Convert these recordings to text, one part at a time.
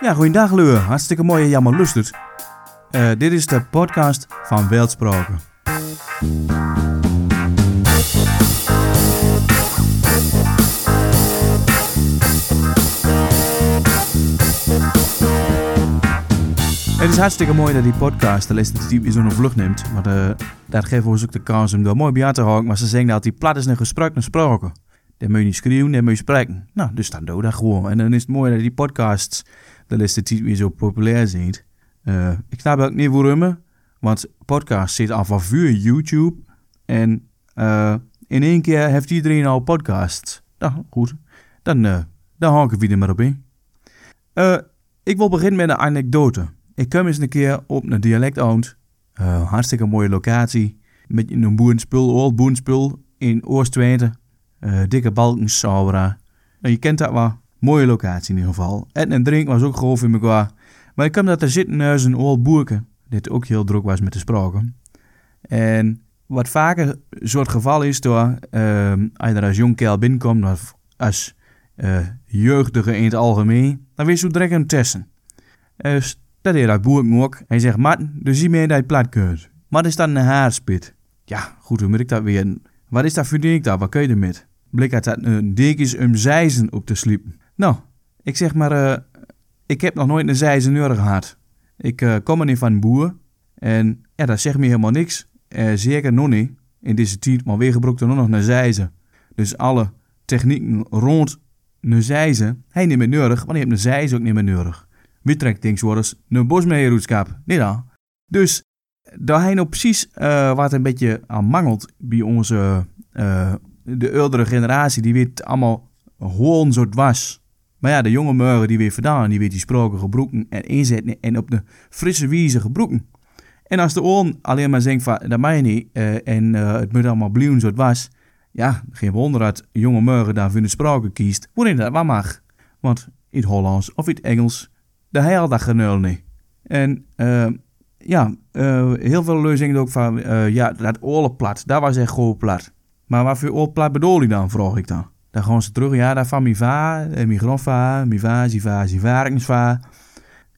Ja, goeiedag Leur. Hartstikke mooi dat je allemaal luistert. Eh, dit is de podcast van Weltsproken. Het is hartstikke mooi dat die podcast de laatste tijd weer zo'n vlucht neemt. Maar uh, dat geeft ons ook de kans om er mooi bij te houden. Maar ze zeggen dat die plat is een gesprek naar spraken. Dan moet je niet schreeuwen, dan moet je spreken. Nou, dus dan doe dat gewoon. En dan is het mooi dat die podcasts de laatste tijd weer zo populair zijn. Uh, ik snap ook niet waarom. Want podcast zit al van vuur YouTube. En uh, in één keer heeft iedereen al podcasts. Nou, goed. Dan, uh, dan hang ik weer maar op in. ik wil beginnen met een anekdote. Ik kwam eens een keer op een dialectoond. Hartstikke mooie locatie. Met een boerenspul, old boerenspul in Oost-Twente. Uh, dikke balken, saura. Je kent dat wel. Mooie locatie in ieder geval. Eten en drinken was ook gewoon in elkaar. Maar ik kwam dat er zitten als een old boerke. Dit ook heel druk was met de spraken. En wat vaker soort geval is door, uh, als je als jong kerel binnenkomt, of als uh, jeugdige in het algemeen, dan weet je direct een testen. Dus dat deed dat boer ook. Hij zegt, Martin, dus zie je dat je plat kunt. Wat is dan een haarspit? Ja, goed, hoe moet ik dat weer? Wat is dat voor ding daar? Wat kun je ermee? Blik uit dat een ding is om zijzen op te sliepen. Nou, ik zeg maar, uh, ik heb nog nooit een zijzen nodig gehad. Ik uh, kom er niet van boer. En ja, dat zegt me helemaal niks. Zeker nog niet. In deze tijd, maar weer er nog een zijzen. Dus alle technieken rond een zijzen, hij niet meer nodig, want je hebt een zijzen ook niet meer nodig. Wie trekt tegenwoordig een bosmeerroetskap? Nee dan. Dus daar hij nou precies wat een beetje aan mangelt bij onze de oudere generatie, die weet allemaal gewoon zo was. Maar ja, de jonge morgen die weer vandaan, die weet die sproken gebroken en inzetten en op de frisse wijze gebroken. En als de oon alleen maar zegt van, dat je niet, uh, en het moet allemaal blijven zo het was, ja, geen wonder dat jonge morgen daar voor de spraken kiest, waarin dat wel mag. Want in het Hollands of in het Engels de hele dag genul niet. En uh, ja, heel veel lui zeggen ook van, ja, dat oorlogplat, dat was echt gewoon plat. Maar wat voor oorlogplat bedoel je dan, vroeg ik dan. Dan gaan ze terug, ja, dat van mijn va, mijn grandva, mijn va, zijn va.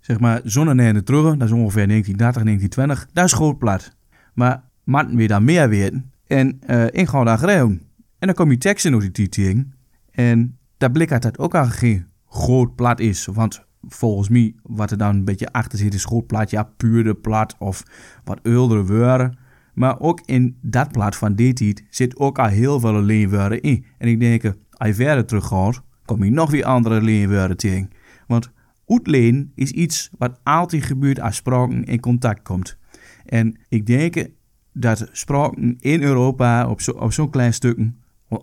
Zeg maar, zonne terug, dat is ongeveer 1930, 1920, dat is gewoon plat. Maar matten weer dan meer weten en uh, ik ga daar gewoon. En dan kom je teksten door die titering. En daar blik uit dat ook al geen groot plat is, want volgens mij, wat er dan een beetje achter zit, is goed plat, ja, puurde plat of wat oudere woorden. Maar ook in dat plat van dit zit ook al heel veel leenwoorden in. En ik denk, als je verder teruggaat, kom je nog weer andere leenwoorden tegen. Want uitleen is iets wat altijd gebeurt als spraken in contact komt. En ik denk dat spraken in Europa op zo'n zo'n klein stukje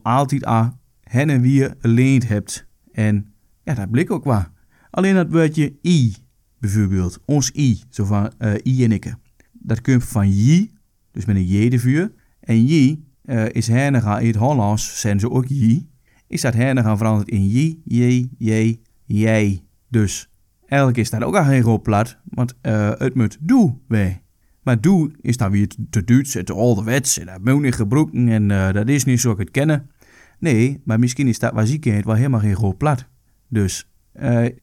altijd aan hen en wie leend hebt. En ja, dat blik ook wel. Alleen dat woordje i, bijvoorbeeld, ons i, zo van uh, i en ik. Dat komt van je, dus met een j de vuur. En je uh, is herniga in het Hollands, zijn ze ook je. Is dat herniga veranderd in je, je, je, jij. Dus eigenlijk is dat ook al geen groot plat, want uh, het moet doe wij. Maar doe is dan weer te Duits, het ouderwets, en dat moet niet gebruiken en uh, dat is niet zo ik het kennen. Nee, maar misschien is dat wat ziekheid wel helemaal geen groot plat. Dus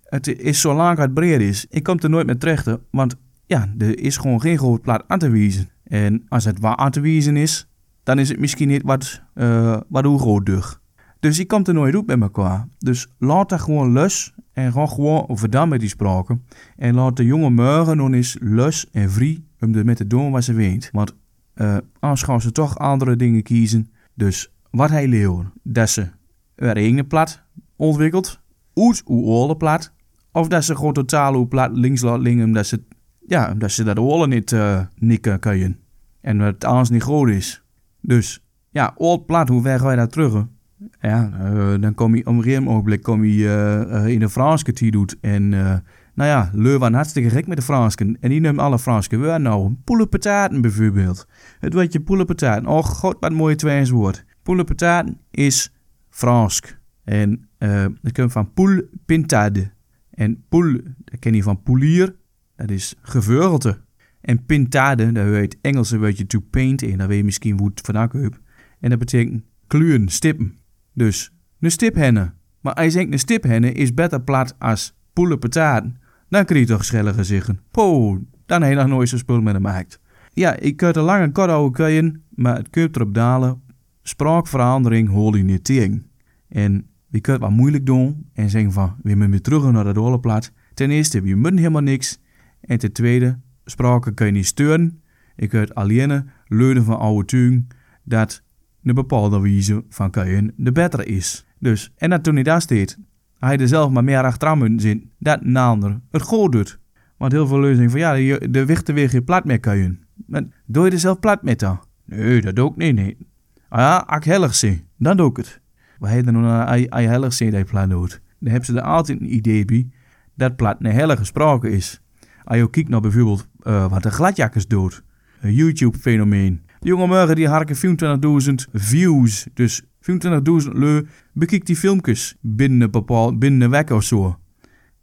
het is zolang het breed is. Ik kom er nooit meer terecht, want ja, er is gewoon geen groot plat aan te wijzen. En als het waar te wijzen is, dan is het misschien niet wat, uh, wat. Dus ik kom er nooit op met elkaar. Dus laat dat gewoon los en ga gewoon overdag met die spraken. En laat de jonge morgen nog eens los en vrij om er met te doen wat ze weet. Want uh, anders gaan ze toch andere dingen kiezen. Dus wat hij leeuwen, dat ze er eigen plat ontwikkelt uit uw plat. Of dat ze gewoon totaal uw plat links laat liggen, omdat ze, ja, omdat ze dat oorlog niet, uh, niet kunnen. En dat het anders niet groot is. Dus, ja, old plat, hoe ver ga je dat terug? Ja, uh, dan kom je om een ogenblik kom je uh, in de Franske die doet. En nou ja, Leu was hartstikke gek met de Fransken. En die neemt alle Franske woorden nou. Poelepetaten bijvoorbeeld. Het woordje poelepetaten. Oh god, wat een mooie tweeswoord. Poelepetaten is Fransk. En dat komt van poel pintade. En poel, dat ken je van poelier, dat is geveugelte. En pintade, daar weet het Engelse woordje to paint in, daar weet je misschien hoe het vandaan komt. En dat betekent kleuren, stippen. Dus een stiphenne. Maar hij zegt een stiphenne is beter plat als poelen pataten, dan krijg je toch schelle gezichten. Po, dan heb je nog nooit zo'n spul met de markt. Ja, ik kan er lang en kort over maar het kunt erop dalen. Spraakverandering hoor je niet tegen. En kunnen het wat moeilijk doen en zeggen van, we moeten weer terug naar de dolenplaat. Ten eerste, we moeten helemaal niks. En ten tweede, spraken kun je niet sturen. Ik kunt alleen leunen van oude tuin dat de bepaalde wijze van kuien de betere is. Dus, en dat toen niet daar staat, hij er zelf maar meer achteraan zitten, dat een ander het goed doet. Want heel veel lezingen van ja, de, de wichten weer geen plat meer kuien. Maar doe je er zelf plat met dan? Nee, dat doe ik niet. Nee. Ah ja, ik hellig dan doe ik het. Wat heet dan je hellig zie dat plat doet? Dan hebben ze er altijd een idee bij dat plat naar hellig gesproken is. Als je kijkt naar bijvoorbeeld uh, wat de gladjakkers doet, een YouTube-fenomeen. De jonge morgen die harken 24.000 views, dus 24.000 leu bekijkt die filmpjes binnen een bepaald binnen week of zo.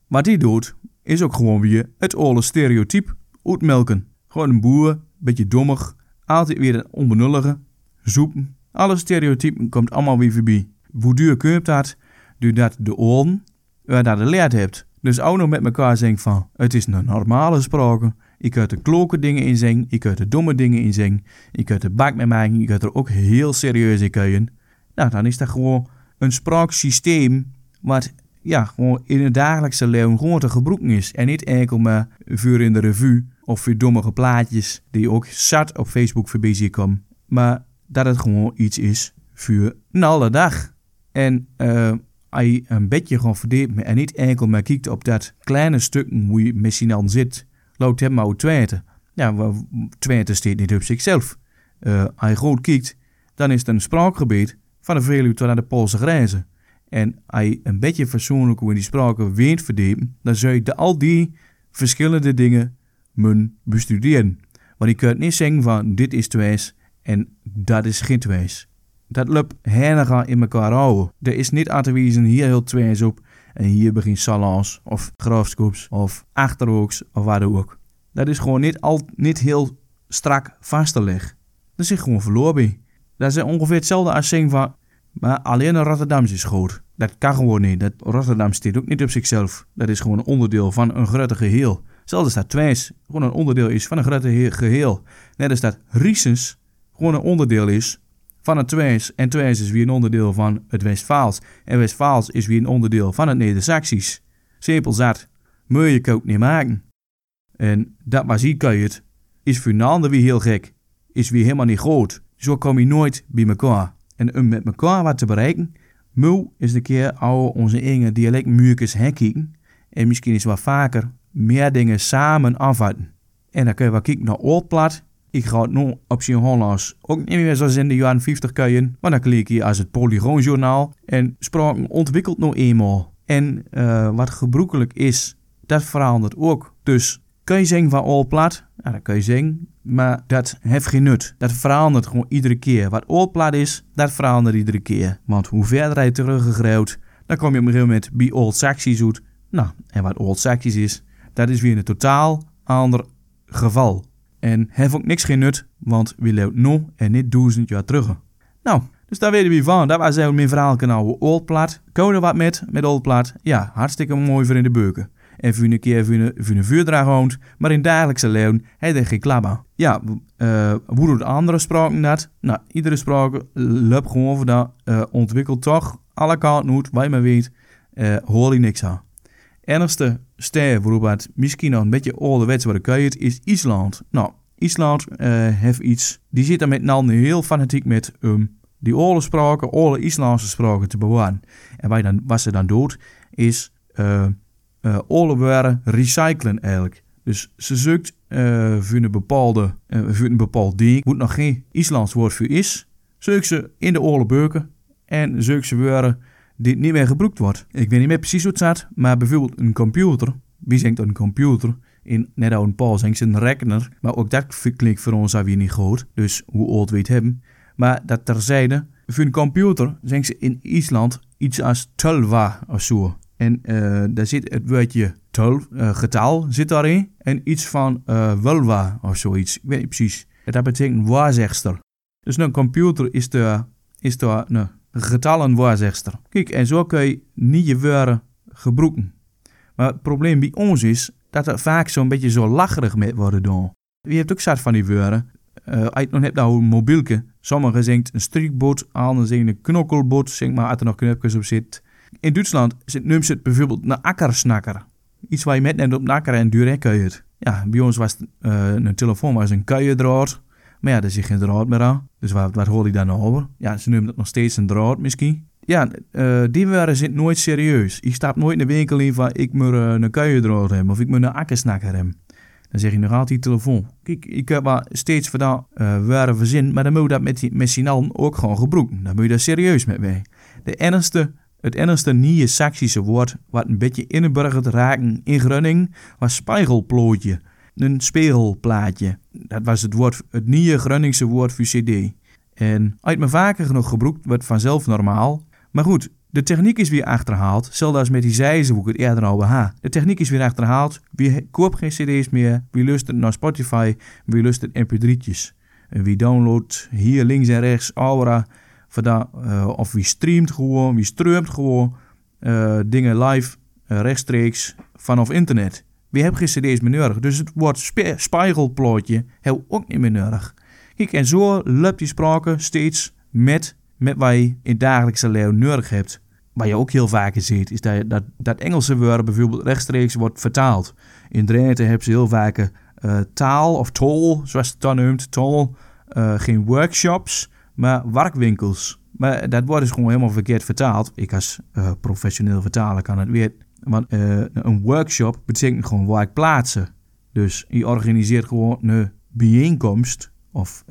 Wat die doet, is ook gewoon weer het oude stereotype uitmelken. Gewoon een boer, beetje dommig, altijd weer een onbenullige, zoepen. Alle stereotypen komt allemaal weer voorbij. Hoe duur kun je dat? Doordat de oren, waar dat de leerd hebt. Dus ook nog met elkaar zeggen van, het is een normale spraak. Je kunt er kloke dingen in zingen, je kunt er domme dingen in zingen, je kunt er bak mee maken, je kunt er ook heel serieus in kunnen. Nou, dan is dat gewoon een spraaksysteem wat ja, gewoon in het dagelijkse leven gewoon te gebruiken is. En niet enkel maar vuur in de revue of voor dommige plaatjes die ook zat op Facebook voorbij zien komen. Maar dat het gewoon iets is voor een alle dag. En uh, als je een beetje gewoon verdiept en niet enkel maar kijkt op dat kleine stuk hoe je misschien dan zit, loopt hem maar Twente. Ja, Twente staat niet op zichzelf. Uh, als je goed kijkt, dan is het een spraakgebied van de Veluwe tot aan de Poolse grenzen. En als je een beetje fatsoenlijk hoe in die spraken weet verdiepen, dan zul je de, al die verschillende dingen moeten bestuderen. Want je kunt niet zeggen van dit is twijs en dat is geen twijs. Dat loopt helemaal in elkaar houden. Er is niet aan te wijzen hier heel twijs op en hier begint salons of grafskoops of achterhoeks of waar dan ook. Dat is gewoon niet, al, niet heel strak vast te leggen. Dat is gewoon verloren. Dat is ongeveer hetzelfde als zeggen van, maar alleen een Rotterdam is goed. Dat kan gewoon niet. Dat Rotterdam staat ook niet op zichzelf. Dat is gewoon een onderdeel van een grote geheel. Zelfs als dat Twijs gewoon een onderdeel is van een grote geheel. Net als dat Riesens gewoon een onderdeel is van het Twijs. En Twijs is weer een onderdeel van het Westfaals. En Westfaals is weer een onderdeel van het Neder-Saxisch. Simpel zat. Moet je ook niet maken. En dat maar zie kan je het. Is voor weer heel gek. Is weer helemaal niet groot. Zo kom je nooit bij elkaar. En om met elkaar wat te bereiken, moet is de keer al onze eigen dialectmuurkes herkijken. En misschien is wat vaker meer dingen samen afvatten. En dan kun je wel kijken naar Oldplat. Ik ga het nu op zijn Hollands ook niet meer zoals in de jaren 50 kun maar dan klik je als het Polygoonjournaal. En spraken ontwikkelt nog eenmaal. En uh, wat gebruikelijk is, dat verandert ook. Dus kun je zeggen van Oldplat? Ja, dat kun je zeggen. Maar dat heeft geen nut. Dat verandert gewoon iedere keer. Wat Oldplat is, dat verandert iedere keer. Want hoe verder je teruggegreeuwd, dan kom je op een gegeven moment bij Old Saxies. Nou, en wat Old Saxies is, dat is weer een totaal ander geval. En heeft ook niks geen nut, want we leven nu en niet duizend jaar terug. Nou, dus daar weten we van. Dat was mijn verhaal over Oldplat. Code wat met, met Oldplat. Ja, hartstikke mooi voor in de beuken en voor een keer voor een, voor vuurdraag woont, maar in dagelijkse leven hij geen klabba. Ja, hoe doet andere spraken dat? Nou, iedere sprake loopt gewoon over dat, uh, ontwikkelt toch alle kanten uit, waar je maar weet, hoor je niks aan. Enigste ster het misschien nog een beetje ouderwets worden kunt, is IJsland. Nou, IJsland heeft iets, die zit er met name heel fanatiek met um, die spraken, alle IJslandse spraken te bewaren. En wat, dan, wat ze dan doet, is uh, waren recyclen eigenlijk. Dus ze zoekt uh, voor, een bepaalde, uh, voor een bepaald ding, moet nog geen Islands woord voor is, zoekt ze in de oorlog beuken en zoekt ze woorden die niet meer gebruikt wordt. Ik weet niet meer precies hoe het staat, maar bijvoorbeeld een computer. Wie zingt een computer? In net een Paul zingt een rekener, maar ook dat klinkt voor ons alweer niet goed. Dus hoe oud weet hebben. Maar dat terzijde, voor een computer zingt ze in IJsland iets als tulva of zo. En uh, daar zit het woordje tol, uh, getal zit daarin. En iets van uh, vulva of zoiets. Ik weet niet precies. Dat betekent waarzegster. Dus een computer is de, is de een getallenwaarzegster. Kijk, en zo kun je niet je woorden gebruiken. Maar het probleem bij ons is dat er vaak zo'n beetje zo lacherig met worden doen. Wie heeft ook zat van die woorden. Uh, als je nog hebt nou een mobielke. Sommigen zingt een striekbot, anderen zingen een knokkelbot, zeg maar, als er nog knopjes op zit. In Duitsland noemt ze het bijvoorbeeld een akkersnakker. Iets waar je met net op nakker en duur kuiert. Ja, bij ons was uh, een telefoon was een kuierdraad. Maar ja, daar zit geen draad meer aan. Dus wat, wat hoor ik dan over? Ja, ze noemen het nog steeds een draad misschien. Ja, uh, die waren zit nooit serieus. Je staat nooit in de winkel in van ik moet uh, een kuierdraad hebben of ik moet een akkersnakker hebben. Dan zeg je nog altijd telefoon. Kijk, ik heb maar steeds van dat uh, verzin, maar dan moet je dat met, met signaal ook gewoon gebruiken. Dan moet je daar serieus met mee. De enigste, het enigste nieuwe Saksische woord wat een beetje ingeburgerd raken in Grunning was spiegelplootje. Een spiegelplaatje. Dat was het, woord, het nieuwe Grunningse woord voor cd. En uit me vaker genoeg gebruikt, wordt vanzelf normaal. Maar goed, de techniek is weer achterhaald, zelfs als met die zijzen hoe ik het eerder al beha. De techniek is weer achterhaald, wie koopt geen cd's meer, wie lust naar Spotify, wie lust het mp3'tjes. En wie downloadt hier links en rechts Aura, uh, of wie streamt gewoon, wie stroomt gewoon uh, dingen live uh, rechtstreeks vanaf internet. Wie hebben geen cd's meer nodig, dus het woord spe spiegelplotje hebben ook niet meer nodig. Kijk, en zo loopt die sprake steeds met, met wat je in dagelijkse leven nodig hebt. Wat je ook heel vaak ziet, is dat, dat, dat Engelse woord bijvoorbeeld rechtstreeks wordt vertaald. In Drenthe hebben ze heel vaak uh, taal of tol, zoals het dan noemt, tol. Uh, geen workshops, maar werkwinkels. Maar dat wordt dus gewoon helemaal verkeerd vertaald. Ik als uh, professioneel vertaler kan het weten. Want een workshop betekent gewoon werkplaatsen. Dus je organiseert gewoon een bijeenkomst of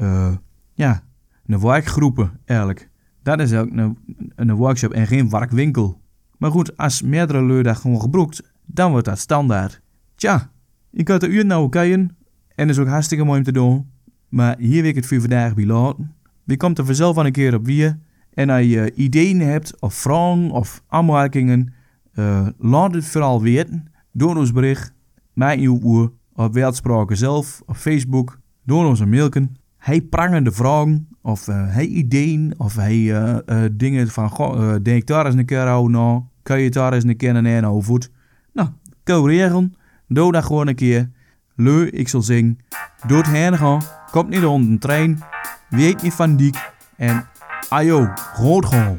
ja, een werkgroepen eigenlijk. Dat is ook een, een workshop en geen werkwinkel. Maar goed, als meerdere lui dat gewoon gebruikt, dan wordt dat standaard. Tja, ik had de uur nou kijken en is ook hartstikke mooi om te doen. Maar hier wil ik het voor vandaag bij laten. Wie komt er vanzelf van een keer op wie. En als je ideeën hebt, of vragen, of aanmerkingen, uh, laat het vooral weten. Door ons bericht, mij uw oer, op Weltspraken zelf, op Facebook, door onze mailken. Hij prangende vragen of uh, hij ideeën of hij uh, dingen van, denk daar eens een keer over na. Kan je daar eens een keer naar over Nou, kan regelen. Doe dat gewoon een keer. Leu, ik zal zingen. Doe het gaan. Komt niet onder een trein. Weet niet van diek. En ajo, groot gewoon.